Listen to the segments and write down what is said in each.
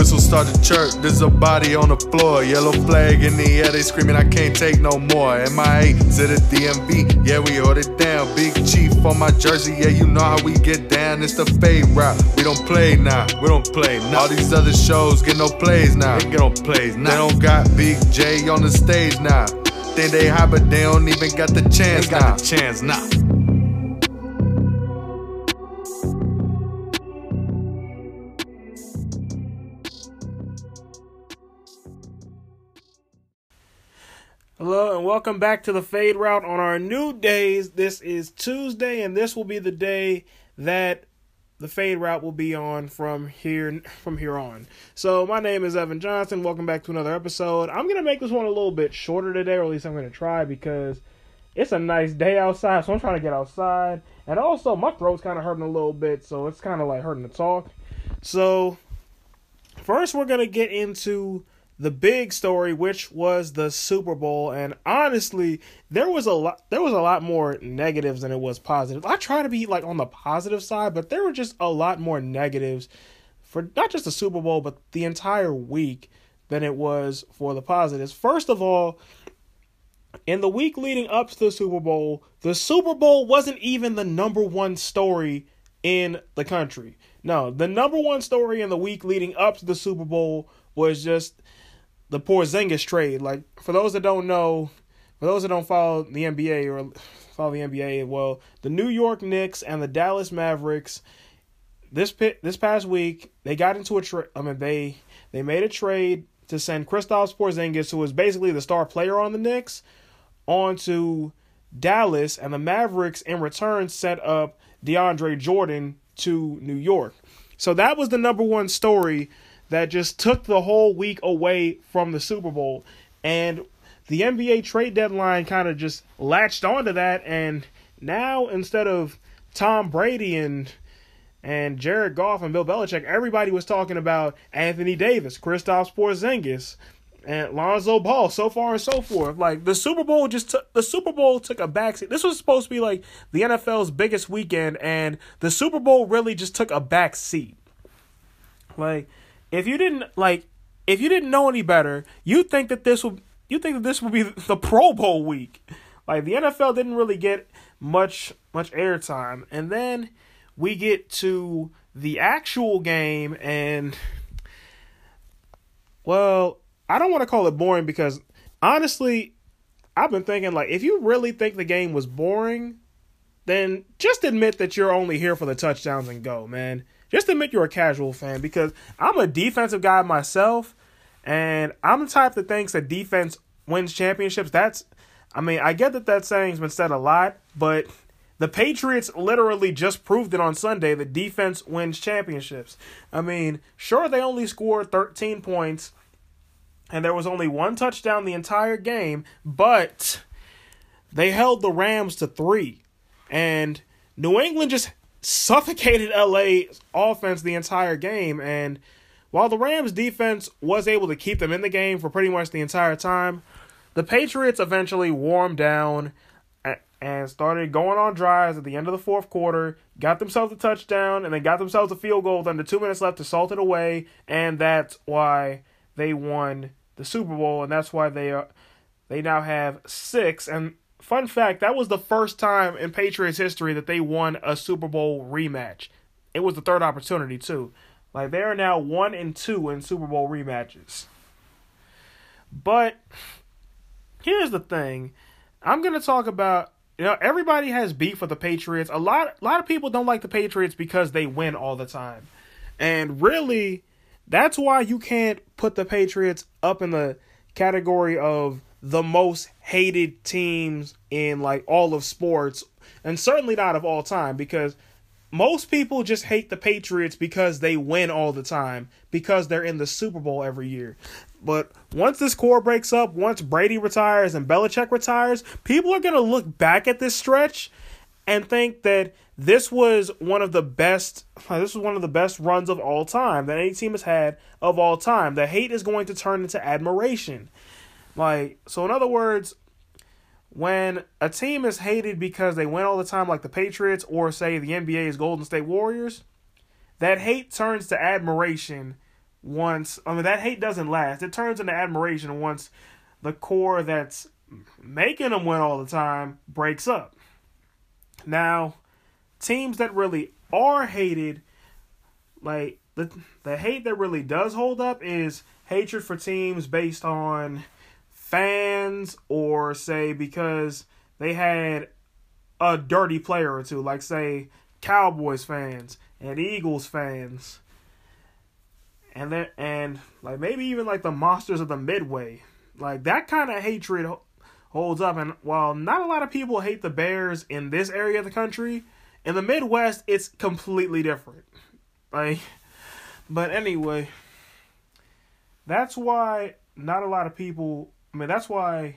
Whistle start to chirp, there's a body on the floor. Yellow flag in the air, they screaming, I can't take no more. MIA to the DMV, yeah, we hold it down. Big Chief on my jersey, yeah, you know how we get down. It's the fade route. We don't play now, we don't play now. All these other shows get no plays now. They get no plays now. They don't got Big J on the stage now. Think they hot, but they don't even got the chance They got now. the chance now. Hello and welcome back to the Fade Route on our new days. This is Tuesday, and this will be the day that the Fade Route will be on from here from here on. So my name is Evan Johnson. Welcome back to another episode. I'm gonna make this one a little bit shorter today, or at least I'm gonna try because it's a nice day outside. So I'm trying to get outside, and also my throat's kind of hurting a little bit, so it's kind of like hurting to talk. So first, we're gonna get into the big story, which was the Super Bowl, and honestly, there was a lot there was a lot more negatives than it was positives. I try to be like on the positive side, but there were just a lot more negatives for not just the Super Bowl, but the entire week than it was for the positives. First of all, in the week leading up to the Super Bowl, the Super Bowl wasn't even the number one story in the country. No, the number one story in the week leading up to the Super Bowl was just the Porzingis trade. Like for those that don't know, for those that don't follow the NBA or follow the NBA, well, the New York Knicks and the Dallas Mavericks this pit, this past week they got into a trade. I mean they they made a trade to send Kristaps Porzingis, who was basically the star player on the Knicks, onto Dallas, and the Mavericks in return set up DeAndre Jordan to New York. So that was the number one story that just took the whole week away from the Super Bowl. And the NBA trade deadline kind of just latched onto that. And now instead of Tom Brady and and Jared Goff and Bill Belichick, everybody was talking about Anthony Davis, Kristaps Porzingis, and Lonzo Ball, so far and so forth. Like the Super Bowl just took the Super Bowl took a backseat. This was supposed to be like the NFL's biggest weekend, and the Super Bowl really just took a back seat. Like if you didn't like if you didn't know any better, you think that this would you think that this would be the Pro Bowl week. Like the NFL didn't really get much much airtime. And then we get to the actual game and well, I don't want to call it boring because honestly, I've been thinking like if you really think the game was boring, then just admit that you're only here for the touchdowns and go, man. Just admit you're a casual fan because I'm a defensive guy myself, and I'm the type that thinks that defense wins championships. That's, I mean, I get that that saying's been said a lot, but the Patriots literally just proved it on Sunday that defense wins championships. I mean, sure, they only scored 13 points, and there was only one touchdown the entire game, but they held the Rams to three. And New England just suffocated LA's offense the entire game. And while the Rams defense was able to keep them in the game for pretty much the entire time, the Patriots eventually warmed down and started going on drives at the end of the fourth quarter, got themselves a touchdown, and then got themselves a field goal with under two minutes left to salt it away. And that's why they won the Super Bowl, and that's why they are they now have six. And fun fact, that was the first time in Patriots history that they won a Super Bowl rematch. It was the third opportunity too. Like they are now one and two in Super Bowl rematches. But here's the thing. I'm gonna talk about you know, everybody has beef with the Patriots. A lot a lot of people don't like the Patriots because they win all the time. And really, that's why you can't put the Patriots up in the category of the most hated teams in like all of sports and certainly not of all time because most people just hate the Patriots because they win all the time because they're in the Super Bowl every year. But once this core breaks up, once Brady retires and Belichick retires, people are going to look back at this stretch and think that this was one of the best this was one of the best runs of all time that any team has had of all time. The hate is going to turn into admiration. Like so in other words, when a team is hated because they win all the time like the Patriots or say the NBA's Golden State Warriors, that hate turns to admiration once I mean that hate doesn't last. It turns into admiration once the core that's making them win all the time breaks up. Now, teams that really are hated, like the the hate that really does hold up is hatred for teams based on fans or say because they had a dirty player or two, like say Cowboys fans and Eagles fans. And then and like maybe even like the monsters of the Midway. Like that kind of hatred holds up and while not a lot of people hate the Bears in this area of the country, in the Midwest it's completely different. Like but anyway, that's why not a lot of people I mean that's why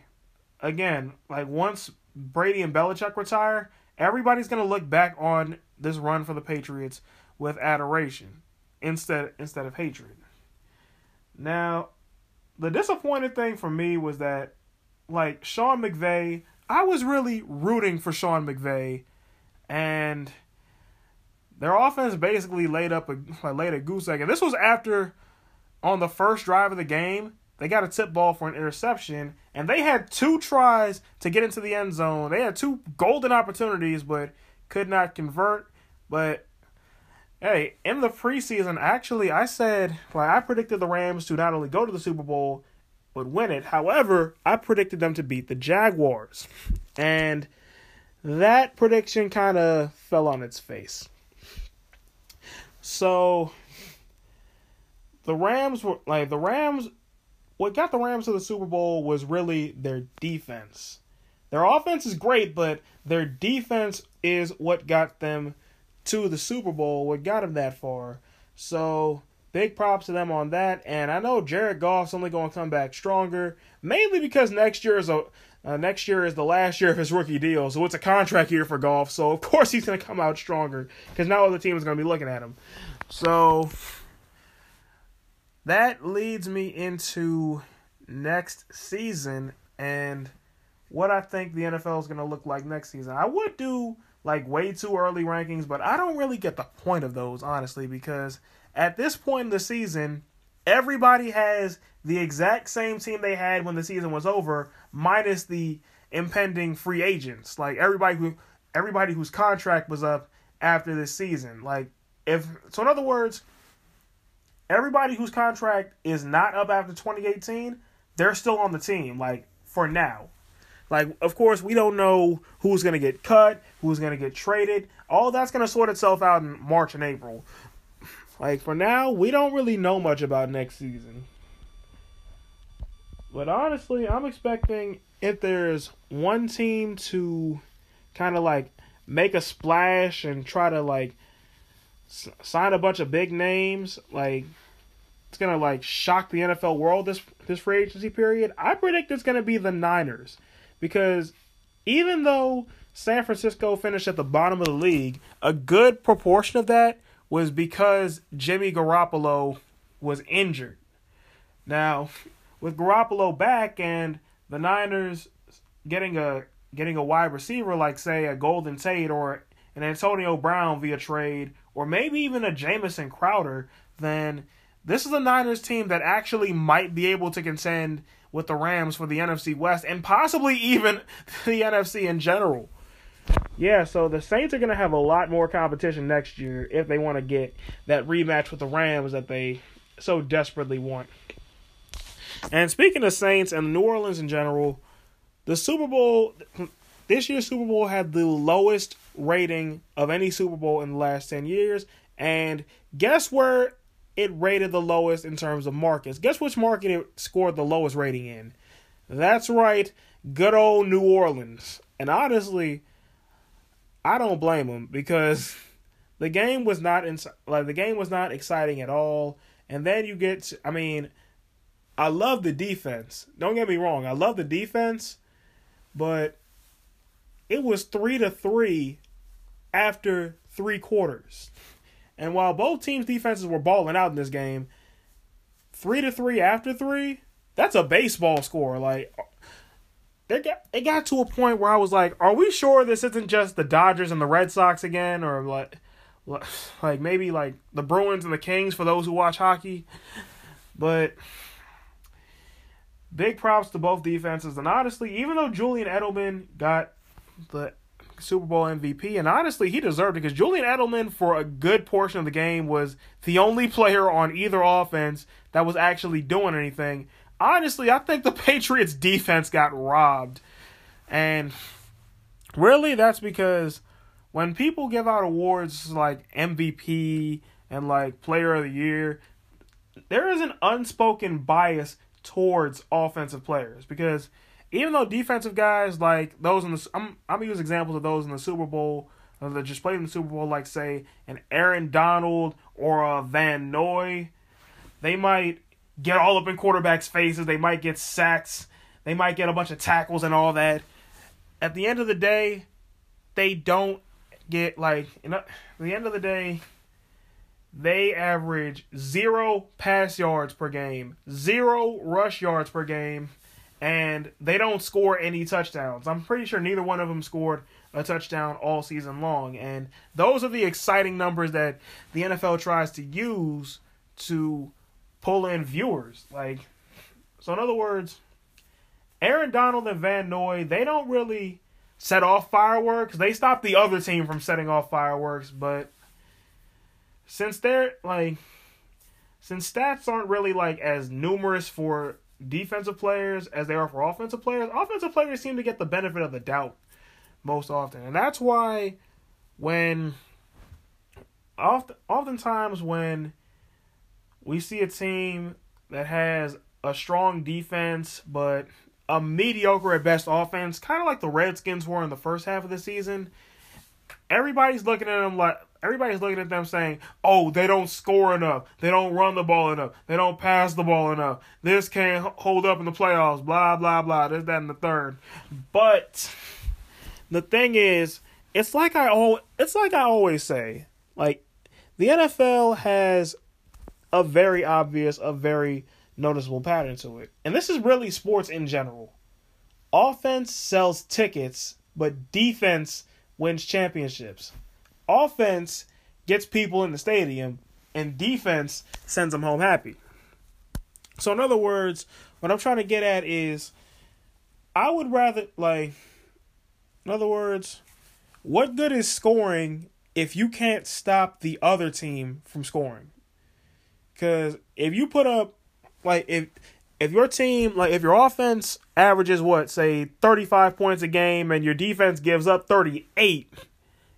again, like once Brady and Belichick retire, everybody's gonna look back on this run for the Patriots with adoration instead instead of hatred. Now, the disappointing thing for me was that like Sean McVay, I was really rooting for Sean McVay and their offense basically laid up a laid a goose egg. And this was after on the first drive of the game, they got a tip ball for an interception, and they had two tries to get into the end zone. They had two golden opportunities, but could not convert. But hey, in the preseason, actually, I said like I predicted the Rams to not only go to the Super Bowl but win it. However, I predicted them to beat the Jaguars, and that prediction kind of fell on its face. So the Rams were like the Rams what got the Rams to the Super Bowl was really their defense. Their offense is great, but their defense is what got them to the Super Bowl, what got them that far. So big props to them on that. And I know Jared Goff's only going to come back stronger, mainly because next year is a uh, next year is the last year of his rookie deal, so it's a contract year for Goff. So of course he's going to come out stronger because now other teams are going to be looking at him. So that leads me into next season and what I think the NFL is going to look like next season. I would do like way too early rankings, but I don't really get the point of those, honestly, because at this point in the season, everybody has the exact same team they had when the season was over, minus the impending free agents. Like everybody who everybody whose contract was up after this season. Like if so in other words, everybody whose contract is not up after 2018, they're still on the team, like for now. Like, of course, we don't know who's going to get cut, who's going to get traded. All that's going to sort itself out in March and April. Like, for now, we don't really know much about next season. But honestly, I'm expecting if there's one team to kind of like make a splash and try to like sign a bunch of big names, like it's gonna like shock the NFL world this this free agency period. I predict it's gonna be the Niners because even though San Francisco finished at the bottom of the league, a good proportion of that was because Jimmy Garoppolo was injured. Now, with Garoppolo back and the Niners getting a getting a wide receiver like say a Golden Tate or an Antonio Brown via trade or maybe even a Jamison Crowder, then this is a Niners team that actually might be able to contend with the Rams for the NFC West and possibly even the NFC in general. Yeah, so the Saints are going to have a lot more competition next year if they want to get that rematch with the Rams that they so desperately want. And speaking of Saints and New Orleans in general, the Super Bowl this year's Super Bowl had the lowest rating of any Super Bowl in the last 10 years. And guess where it rated the lowest in terms of markets. Guess which market it scored the lowest rating in? That's right, good old New Orleans. And honestly, I don't blame them because the game was not in, like the game was not exciting at all. And then you get, I mean, I love the defense. Don't get me wrong, I love the defense, but it was three to three after three quarters. And while both teams' defenses were balling out in this game, three to three after three, that's a baseball score. Like they got it got to a point where I was like, are we sure this isn't just the Dodgers and the Red Sox again, or like like maybe like the Bruins and the Kings for those who watch hockey? But big props to both defenses. And honestly, even though Julian Edelman got the Super Bowl MVP, and honestly, he deserved it because Julian Edelman, for a good portion of the game, was the only player on either offense that was actually doing anything. Honestly, I think the Patriots defense got robbed. And really, that's because when people give out awards like MVP and like Player of the Year, there is an unspoken bias towards offensive players because even though defensive guys like those in the I'm I'm gonna use examples of those in the Super Bowl uh, that just played in the Super Bowl, like say an Aaron Donald or a Van Noy, they might get all up in quarterbacks' faces. They might get sacks. They might get a bunch of tackles and all that. At the end of the day, they don't get like. You know, at the end of the day, they average zero pass yards per game, zero rush yards per game, and they don't score any touchdowns. I'm pretty sure neither one of them scored a touchdown all season long. And those are the exciting numbers that the NFL tries to use to pull in viewers. Like, so in other words, Aaron Donald and Van Noy, they don't really set off fireworks. They stop the other team from setting off fireworks, but since they're like since stats aren't really like as numerous for defensive players as they are for offensive players, offensive players seem to get the benefit of the doubt most often. And that's why when often oftentimes when we see a team that has a strong defense but a mediocre at best offense, kind of like the Redskins were in the first half of the season, everybody's looking at them like everybody's looking at them saying, "Oh, they don't score enough. They don't run the ball enough. They don't pass the ball enough. This can't hold up in the playoffs." Blah blah blah. This that and the third. But the thing is, it's like I al- it's like I always say, like the NFL has a very obvious, a very noticeable pattern to it. And this is really sports in general. Offense sells tickets, but defense wins championships. Offense gets people in the stadium, and defense sends them home happy. So, in other words, what I'm trying to get at is I would rather, like, in other words, what good is scoring if you can't stop the other team from scoring? Because if you put up, like, if if your team, like, if your offense averages what, say, 35 points a game and your defense gives up 38,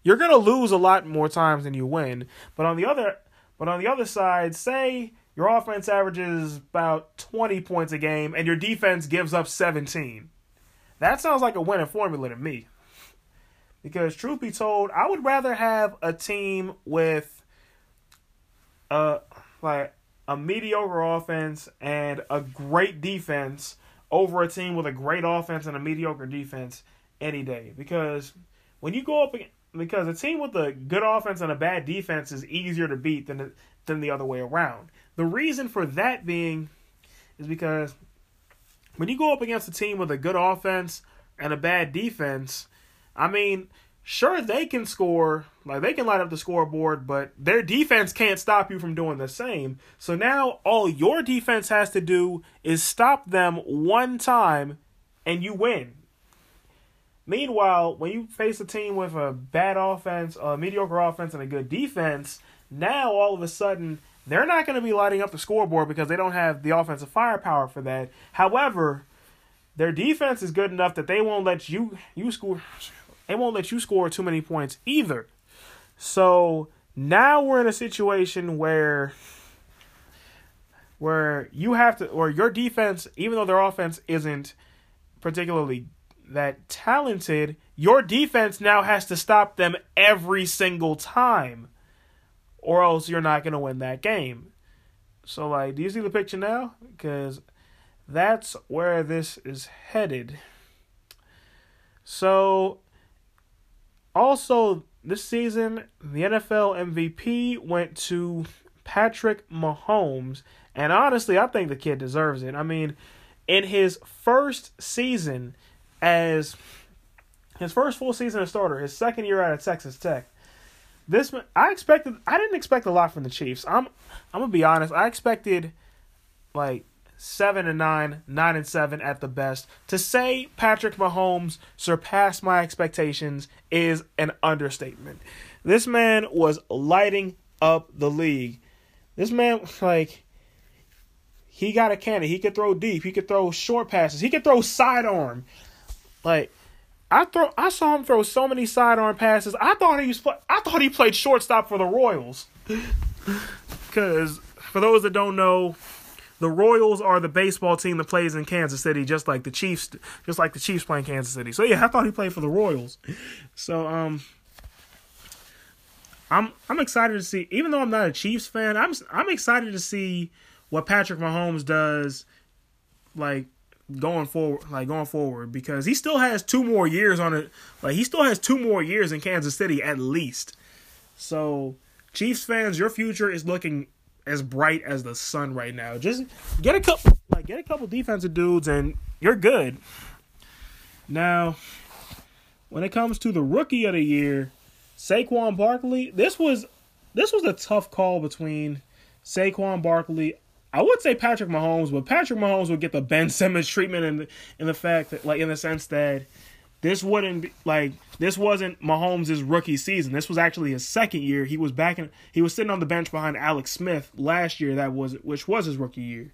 you're to lose a lot more times than you win. But on the other, but on the other side, say your offense averages about 20 points a game and your defense gives up 17. That sounds like a winning formula to me. Because truth be told, I would rather have a team with uh like a mediocre offense and a great defense over a team with a great offense and a mediocre defense any day. Because when you go up because a team with a good offense and a bad defense is easier to beat than than the other way around. The reason for that being is because when you go up against a team with a good offense and a bad defense, I mean, sure they can score, like they can light up the scoreboard, but their defense can't stop you from doing the same. So now all your defense has to do is stop them one time and you win. Meanwhile, when you face a team with a bad offense, a mediocre offense, and a good defense, now all of a sudden they're not going to be lighting up the scoreboard because they don't have the offensive firepower for that. However, their defense is good enough that they won't let you you score. They won't let you score too many points either. So now we're in a situation where where you have to or your defense, even though their offense isn't particularly that talented, your defense now has to stop them every single time, or else you're not going to win that game. So, like, do you see the picture now? Because that's where this is headed. So, also, this season, the NFL MVP went to Patrick Mahomes. And honestly, I think the kid deserves it. I mean, in his first season, as his first full season as starter, his second year out of Texas Tech. This I expected. I didn't expect a lot from the Chiefs. I'm I'm gonna be honest. I expected like seven and nine, nine and seven at the best. To say Patrick Mahomes surpassed my expectations is an understatement. This man was lighting up the league. This man, like, he got a cannon. He could throw deep. He could throw short passes. He could throw sidearm. Like, I throw. I saw him throw so many sidearm passes. I thought he was. I thought he played shortstop for the Royals. Because for those that don't know, the Royals are the baseball team that plays in Kansas City, just like the Chiefs, just like the Chiefs play in Kansas City. So yeah, I thought he played for the Royals. So um, I'm I'm excited to see. Even though I'm not a Chiefs fan, I'm I'm excited to see what Patrick Mahomes does, like going forward, like going forward, because he still has two more years on it. Like he still has two more years in Kansas City at least. So Chiefs fans, your future is looking as bright as the sun right now. Just get a couple, like get a couple defensive dudes, and you're good. Now, when it comes to the rookie of the year, Saquon Barkley, this was this was a tough call between Saquon Barkley. I would say Patrick Mahomes, but Patrick Mahomes would get the Ben Simmons treatment in the in the fact that like in the sense that this wouldn't be like this wasn't Mahomes' rookie season. This was actually his second year. He was back in he was sitting on the bench behind Alex Smith last year that was which was his rookie year.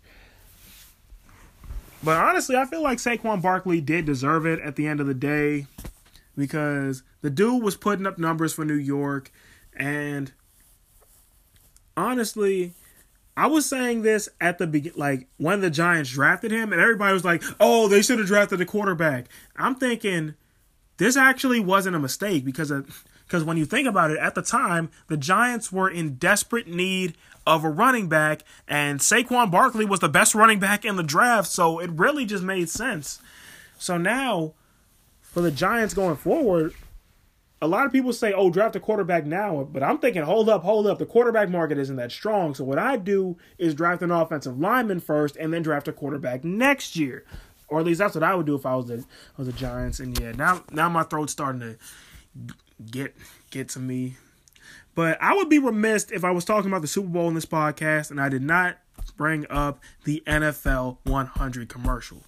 But honestly, I feel like Saquon Barkley did deserve it at the end of the day because the dude was putting up numbers for New York and honestly, I was saying this at the begin, like when the Giants drafted him, and everybody was like, "Oh, they should have drafted a quarterback." I'm thinking this actually wasn't a mistake because because when you think about it, at the time the Giants were in desperate need of a running back, and Saquon Barkley was the best running back in the draft, so it really just made sense. So now, for the Giants going forward, a lot of people say, "Oh, draft a quarterback now," but I'm thinking, hold up, hold up. The quarterback market isn't that strong. So what I do is draft an offensive lineman first, and then draft a quarterback next year, or at least that's what I would do if I was the was the Giants. And yeah, now now my throat's starting to get get to me. But I would be remiss if I was talking about the Super Bowl in this podcast and I did not bring up the NFL 100 commercial.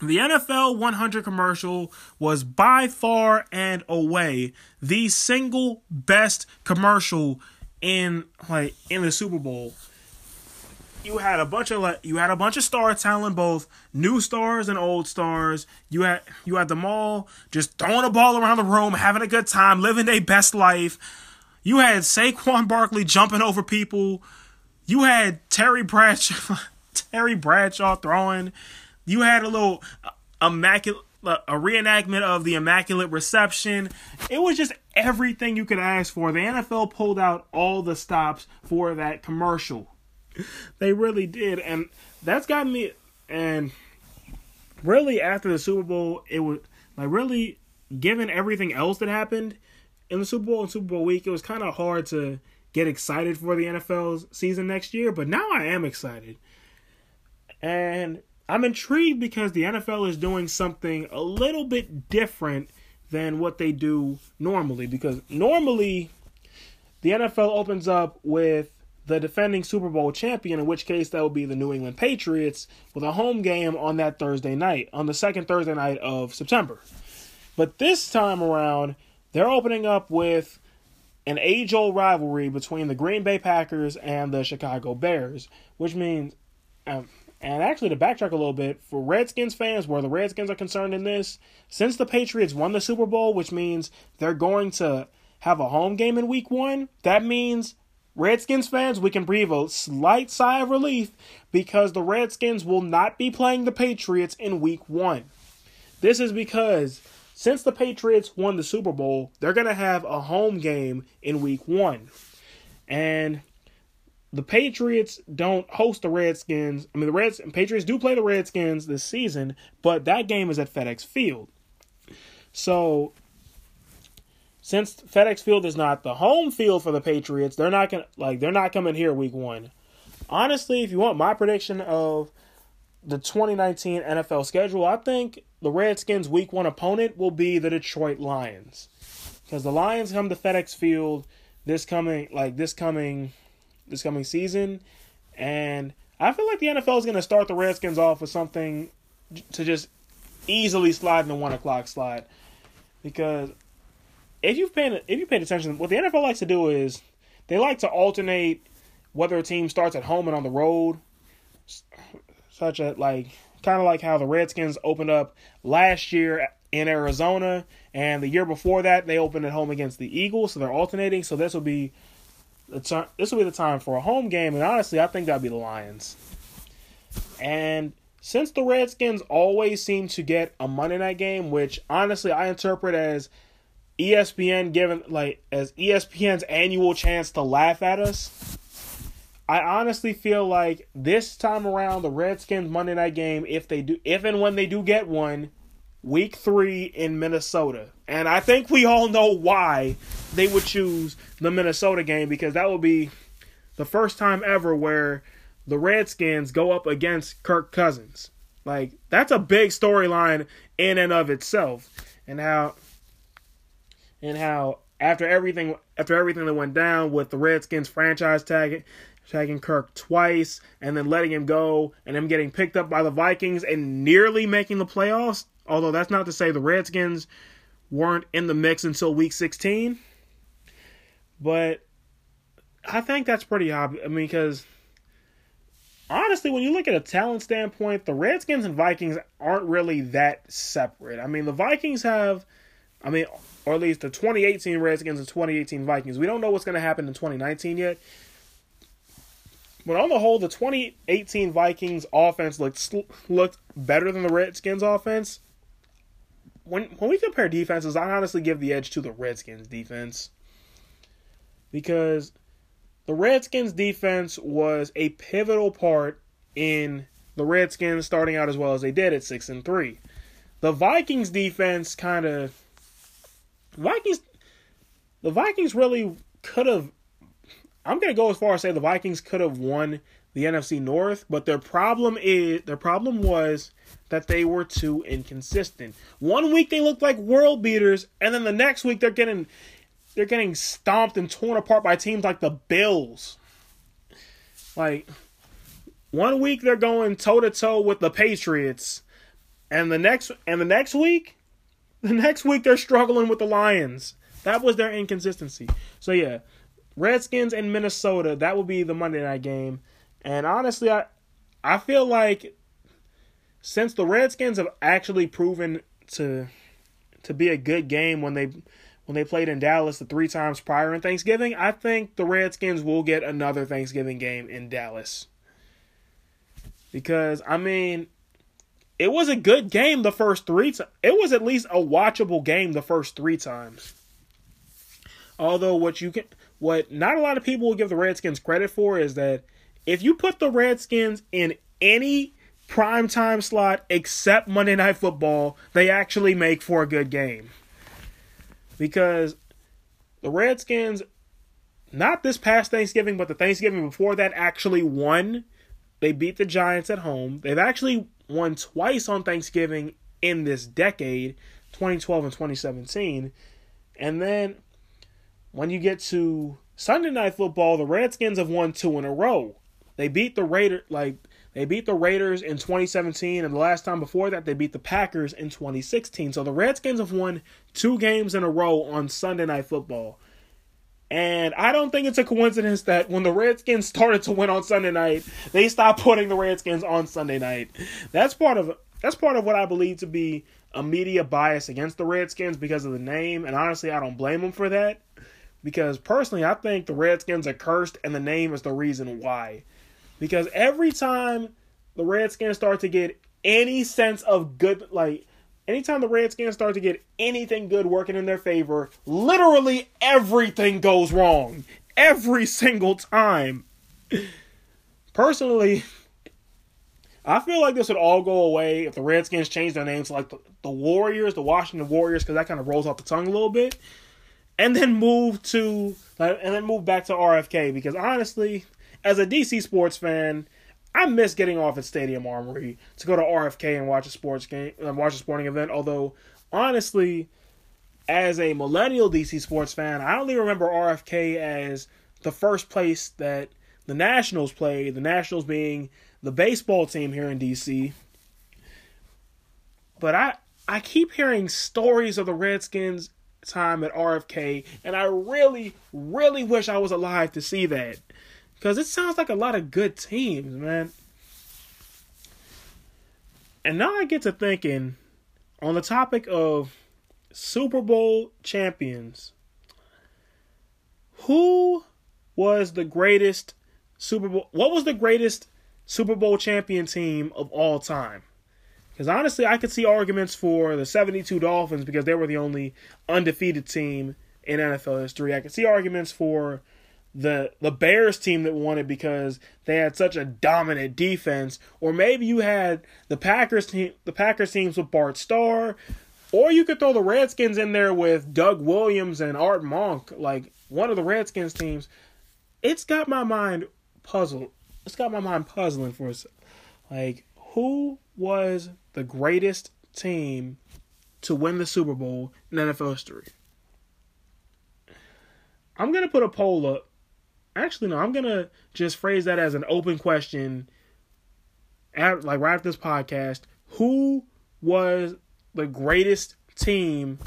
The NFL 100 commercial was by far and away the single best commercial in like in the Super Bowl. You had a bunch of like you had a bunch of star talent, both new stars and old stars. You had you had them all just throwing a ball around the room, having a good time, living their best life. You had Saquon Barkley jumping over people. You had Terry Bradshaw, Terry Bradshaw throwing. You had a little uh, immaculate a reenactment of the immaculate reception. It was just everything you could ask for. The NFL pulled out all the stops for that commercial. They really did, and that's got me. And really, after the Super Bowl, it was like really given everything else that happened in the Super Bowl and Super Bowl week. It was kind of hard to get excited for the NFL's season next year, but now I am excited. And I'm intrigued because the NFL is doing something a little bit different than what they do normally. Because normally, the NFL opens up with the defending Super Bowl champion, in which case that would be the New England Patriots, with a home game on that Thursday night, on the second Thursday night of September. But this time around, they're opening up with an age old rivalry between the Green Bay Packers and the Chicago Bears, which means. Um, and actually, to backtrack a little bit, for Redskins fans, where the Redskins are concerned in this, since the Patriots won the Super Bowl, which means they're going to have a home game in week one, that means Redskins fans, we can breathe a slight sigh of relief because the Redskins will not be playing the Patriots in week one. This is because since the Patriots won the Super Bowl, they're going to have a home game in week one. And the Patriots don't host the Redskins. I mean, the Reds and Patriots do play the Redskins this season, but that game is at FedEx Field. So, since FedEx Field is not the home field for the Patriots, they're not gonna like they're not coming here week one. Honestly, if you want my prediction of the 2019 NFL schedule, I think the Redskins' week one opponent will be the Detroit Lions, because the Lions come to FedEx Field this coming like this coming this coming season, and I feel like the NFL is going to start the Redskins off with something to just easily slide in the one o'clock slot because if you've paid if you paid attention, what the NFL likes to do is they like to alternate whether a team starts at home and on the road, such as like kind of like how the Redskins opened up last year in Arizona, and the year before that they opened at home against the Eagles. So they're alternating. So this will be This will be the time for a home game, and honestly, I think that'll be the Lions. And since the Redskins always seem to get a Monday night game, which honestly I interpret as ESPN giving like as ESPN's annual chance to laugh at us. I honestly feel like this time around the Redskins Monday night game, if they do if and when they do get one, week three in Minnesota. And I think we all know why they would choose the Minnesota game because that will be the first time ever where the Redskins go up against Kirk Cousins. Like that's a big storyline in and of itself. And how and how after everything after everything that went down with the Redskins franchise tagging tagging Kirk twice and then letting him go and him getting picked up by the Vikings and nearly making the playoffs. Although that's not to say the Redskins weren't in the mix until week 16. But I think that's pretty obvious. I mean, because honestly, when you look at a talent standpoint, the Redskins and Vikings aren't really that separate. I mean, the Vikings have, I mean, or at least the 2018 Redskins and 2018 Vikings. We don't know what's going to happen in 2019 yet. But on the whole, the 2018 Vikings offense looked looked better than the Redskins offense. When when we compare defenses, I honestly give the edge to the Redskins defense because the Redskins defense was a pivotal part in the Redskins starting out as well as they did at 6 and 3. The Vikings defense kind of Vikings the Vikings really could have I'm to go as far as say the Vikings could have won the NFC North, but their problem is their problem was that they were too inconsistent. One week they looked like world beaters, and then the next week they're getting they're getting stomped and torn apart by teams like the Bills. Like one week they're going toe to toe with the Patriots, and the next and the next week, the next week they're struggling with the Lions. That was their inconsistency. So yeah, Redskins and Minnesota, that will be the Monday night game. And honestly, I I feel like since the Redskins have actually proven to to be a good game when they when they played in Dallas the three times prior in Thanksgiving, I think the Redskins will get another Thanksgiving game in Dallas. Because I mean, it was a good game the first three times. It was at least a watchable game the first three times. Although what you can what not a lot of people will give the Redskins credit for is that if you put the Redskins in any prime time slot except Monday Night Football, they actually make for a good game. Because the Redskins, not this past Thanksgiving, but the Thanksgiving before that, actually won. They beat the Giants at home. They've actually won twice on Thanksgiving in this decade 2012 and 2017. And then when you get to Sunday night football, the Redskins have won two in a row. They beat the Raiders like they beat the Raiders in 2017, and the last time before that, they beat the Packers in 2016. So the Redskins have won two games in a row on Sunday night football. And I don't think it's a coincidence that when the Redskins started to win on Sunday night, they stopped putting the Redskins on Sunday night. That's part of that's part of what I believe to be a media bias against the Redskins because of the name, and honestly, I don't blame them for that because personally, I think the Redskins are cursed, and the name is the reason why. Because every time the Redskins start to get any sense of good, like anytime the Redskins start to get anything good working in their favor, literally everything goes wrong. Every single time. Personally, I feel like this would all go away if the Redskins changed their names like the, the Warriors, the Washington Warriors, because that kind of rolls off the tongue a little bit and then move to and then move back to RFK because honestly, as a DC sports fan, I miss getting off at Stadium Armory to go to RFK and watch a sports game, uh, watch a sporting event. Although honestly, as a millennial DC sports fan, I only remember RFK as the first place that the Nationals played. The Nationals being the baseball team here in DC. But I I keep hearing stories of the Redskins time at RFK, and I really, really wish I was alive to see that. Because it sounds like a lot of good teams, man. And now I get to thinking on the topic of Super Bowl champions. Who was the greatest Super Bowl? What was the greatest Super Bowl champion team of all time? Because honestly, I could see arguments for the 72 Dolphins because they were the only undefeated team in NFL history. I could see arguments for the the Bears team that won it because they had such a dominant defense, or maybe you had the Packers team, the Packers teams with Bart Starr, or you could throw the Redskins in there with Doug Williams and Art Monk, like one of the Redskins teams. It's got my mind puzzled. It's got my mind puzzling for us. Like who was the greatest team to win the Super Bowl in NFL history? I'm gonna put a poll up. Actually, no, I'm gonna just phrase that as an open question. At like right after this podcast, who was the greatest team?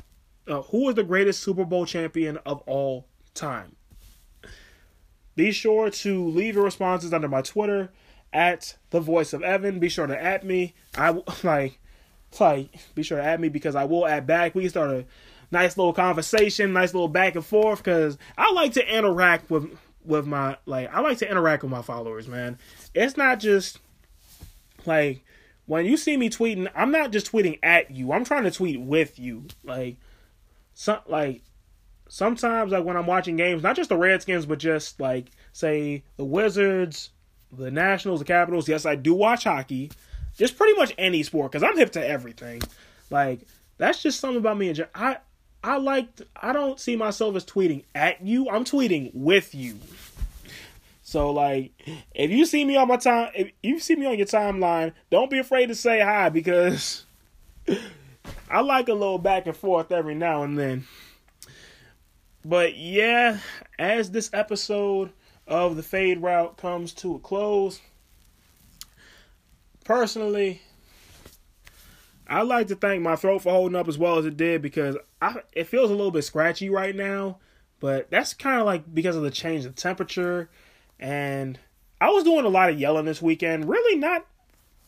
Uh, who was the greatest Super Bowl champion of all time? Be sure to leave your responses under my Twitter at the voice of Evan. Be sure to add me. I like, like, be sure to add me because I will add back. We can start a nice little conversation, nice little back and forth because I like to interact with with my like I like to interact with my followers, man. It's not just like when you see me tweeting, I'm not just tweeting at you. I'm trying to tweet with you. Like some like sometimes like when I'm watching games, not just the Redskins, but just like say the Wizards, the Nationals, the Capitals. Yes, I do watch hockey. Just pretty much any sport because I'm hip to everything. Like that's just something about me. And I I like I don't see myself as tweeting at you. I'm tweeting with you. So like, if you see me on my time, if you see me on your timeline, don't be afraid to say hi because I like a little back and forth every now and then. But yeah, as this episode of the fade route comes to a close. Personally, I'd like to thank my throat for holding up as well as it did because I, it feels a little bit scratchy right now, but that's kind of like because of the change in temperature. And I was doing a lot of yelling this weekend. Really, not,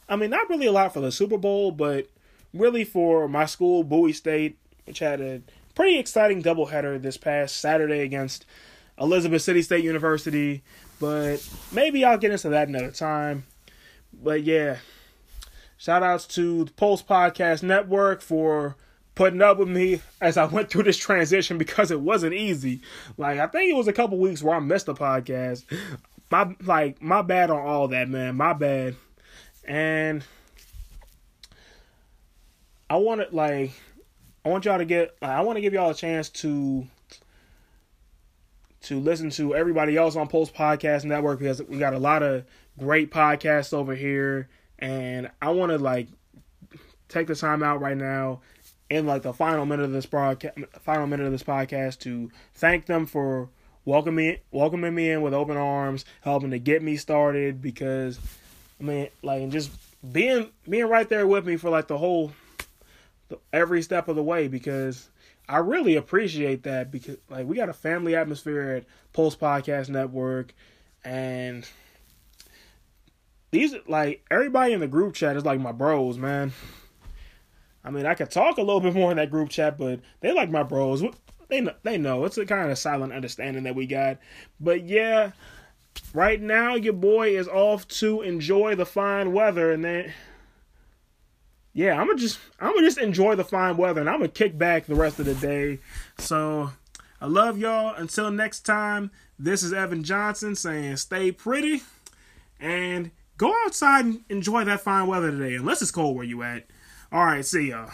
I mean, not really a lot for the Super Bowl, but really for my school, Bowie State, which had a pretty exciting doubleheader this past Saturday against Elizabeth City State University, but maybe I'll get into that another time. But yeah, shout outs to the Pulse Podcast Network for putting up with me as I went through this transition because it wasn't easy. Like I think it was a couple weeks where I missed the podcast. My like my bad on all that, man. My bad. And I want to like I want y'all to get I want to give y'all a chance to to listen to everybody else on Pulse Podcast Network because we got a lot of great podcasts over here, and I want to like take the time out right now in like the final minute of this broadcast, final minute of this podcast to thank them for welcoming welcoming me in with open arms, helping to get me started because I mean like and just being being right there with me for like the whole every step of the way because I really appreciate that because like we got a family atmosphere at Pulse Podcast Network and these like everybody in the group chat is like my bros, man. I mean, I could talk a little bit more in that group chat, but they like my bros. They know, they know it's a kind of silent understanding that we got. But yeah, right now your boy is off to enjoy the fine weather, and then yeah, I'm gonna just I'm gonna just enjoy the fine weather and I'm gonna kick back the rest of the day. So I love y'all. Until next time, this is Evan Johnson saying stay pretty and go outside and enjoy that fine weather today, unless it's cold where you at. All right, see y'all.